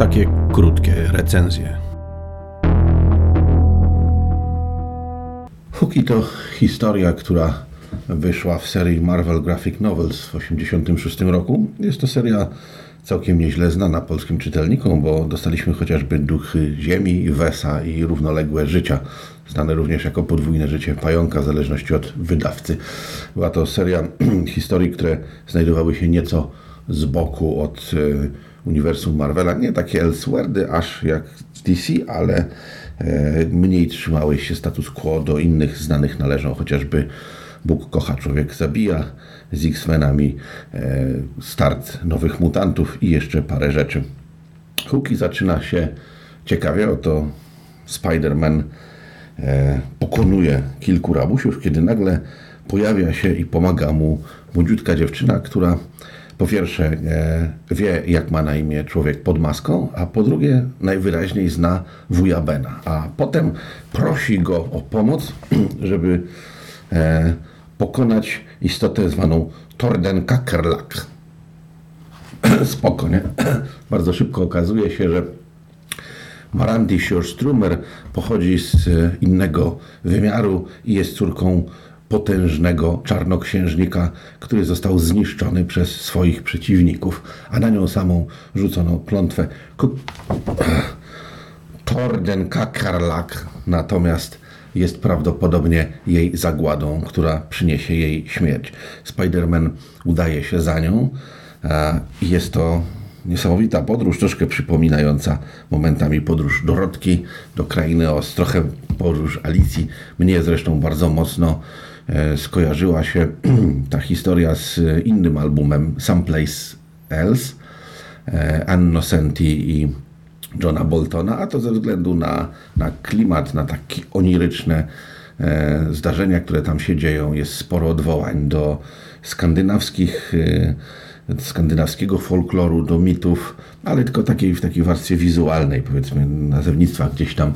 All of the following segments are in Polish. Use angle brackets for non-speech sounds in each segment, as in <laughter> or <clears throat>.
Takie krótkie recenzje. Huki to historia, która wyszła w serii Marvel Graphic Novels w 1986 roku. Jest to seria całkiem nieźle znana polskim czytelnikom, bo dostaliśmy chociażby Duchy Ziemi, Wesa i Równoległe Życia, znane również jako Podwójne Życie Pająka, w zależności od wydawcy. Była to seria <clears throat> historii, które znajdowały się nieco z boku od e, uniwersum Marvela. Nie takie Elseworldy aż jak DC, ale e, mniej trzymały się status quo. Do innych znanych należą chociażby Bóg kocha, człowiek zabija, z X-Menami, e, start nowych mutantów i jeszcze parę rzeczy. Huki zaczyna się ciekawie, oto Spider-Man pokonuje kilku rabusiów, kiedy nagle pojawia się i pomaga mu młodziutka dziewczyna, która po pierwsze e, wie, jak ma na imię człowiek pod maską, a po drugie najwyraźniej zna wuja Bena. A potem prosi go o pomoc, <clears throat> żeby e, pokonać istotę zwaną Torden Kakerlak. <clears throat> Spoko, nie? <clears throat> Bardzo szybko okazuje się, że Marandi Strumer pochodzi z innego wymiaru i jest córką potężnego czarnoksiężnika, który został zniszczony przez swoich przeciwników, a na nią samą rzucono klątwę. Torden Kakarlak natomiast jest prawdopodobnie jej zagładą, która przyniesie jej śmierć. Spider-Man udaje się za nią jest to niesamowita podróż, troszkę przypominająca momentami podróż Dorotki do krainy Oz, trochę podróż Alicji, mnie zresztą bardzo mocno E, skojarzyła się <clears throat> ta historia z innym albumem Someplace Else e, Anno Senti i Johna Boltona, a to ze względu na, na klimat, na takie oniryczne e, zdarzenia, które tam się dzieją. Jest sporo odwołań do skandynawskich, skandynawskiego folkloru, do mitów, ale tylko takiej, w takiej warstwie wizualnej, powiedzmy, nazewnictwa gdzieś tam.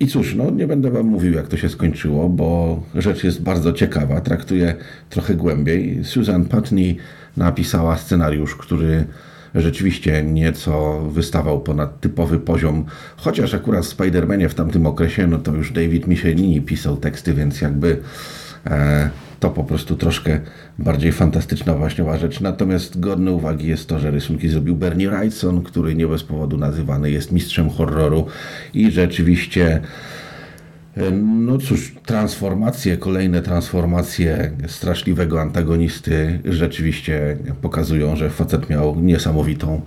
I cóż, no nie będę Wam mówił, jak to się skończyło, bo rzecz jest bardzo ciekawa, traktuję trochę głębiej. Susan Putney napisała scenariusz, który rzeczywiście nieco wystawał ponad typowy poziom, chociaż akurat w Spider-Manie w tamtym okresie, no to już David Michelini pisał teksty, więc jakby e, to po prostu troszkę bardziej fantastyczna, waśniowa rzecz. Natomiast godne uwagi jest to, że rysunki zrobił Bernie Wrightson, który nie bez powodu nazywany jest mistrzem horroru i rzeczywiście e, no cóż, transformacje, kolejne transformacje straszliwego antagonisty rzeczywiście pokazują, że facet miał niesamowitą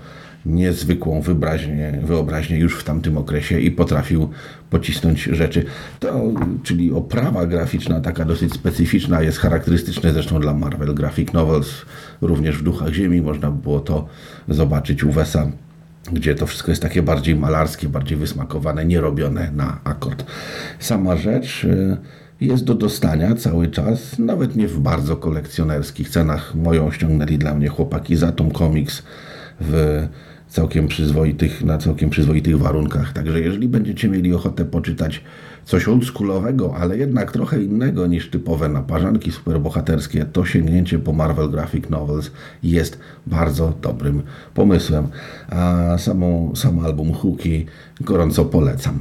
niezwykłą wyobraźnię, wyobraźnię już w tamtym okresie i potrafił pocisnąć rzeczy. To, czyli oprawa graficzna, taka dosyć specyficzna, jest charakterystyczne zresztą dla Marvel Graphic Novels, również w Duchach Ziemi można było to zobaczyć u Wesa gdzie to wszystko jest takie bardziej malarskie, bardziej wysmakowane, nie robione na akord. Sama rzecz y, jest do dostania cały czas, nawet nie w bardzo kolekcjonerskich cenach. Moją ściągnęli dla mnie chłopaki z Atom Comics w całkiem przyzwoitych, na całkiem przyzwoitych warunkach. Także jeżeli będziecie mieli ochotę poczytać coś oldschoolowego, ale jednak trochę innego niż typowe naparzanki superbohaterskie, to sięgnięcie po Marvel Graphic Novels jest bardzo dobrym pomysłem. A samą, sam album Hooki gorąco polecam.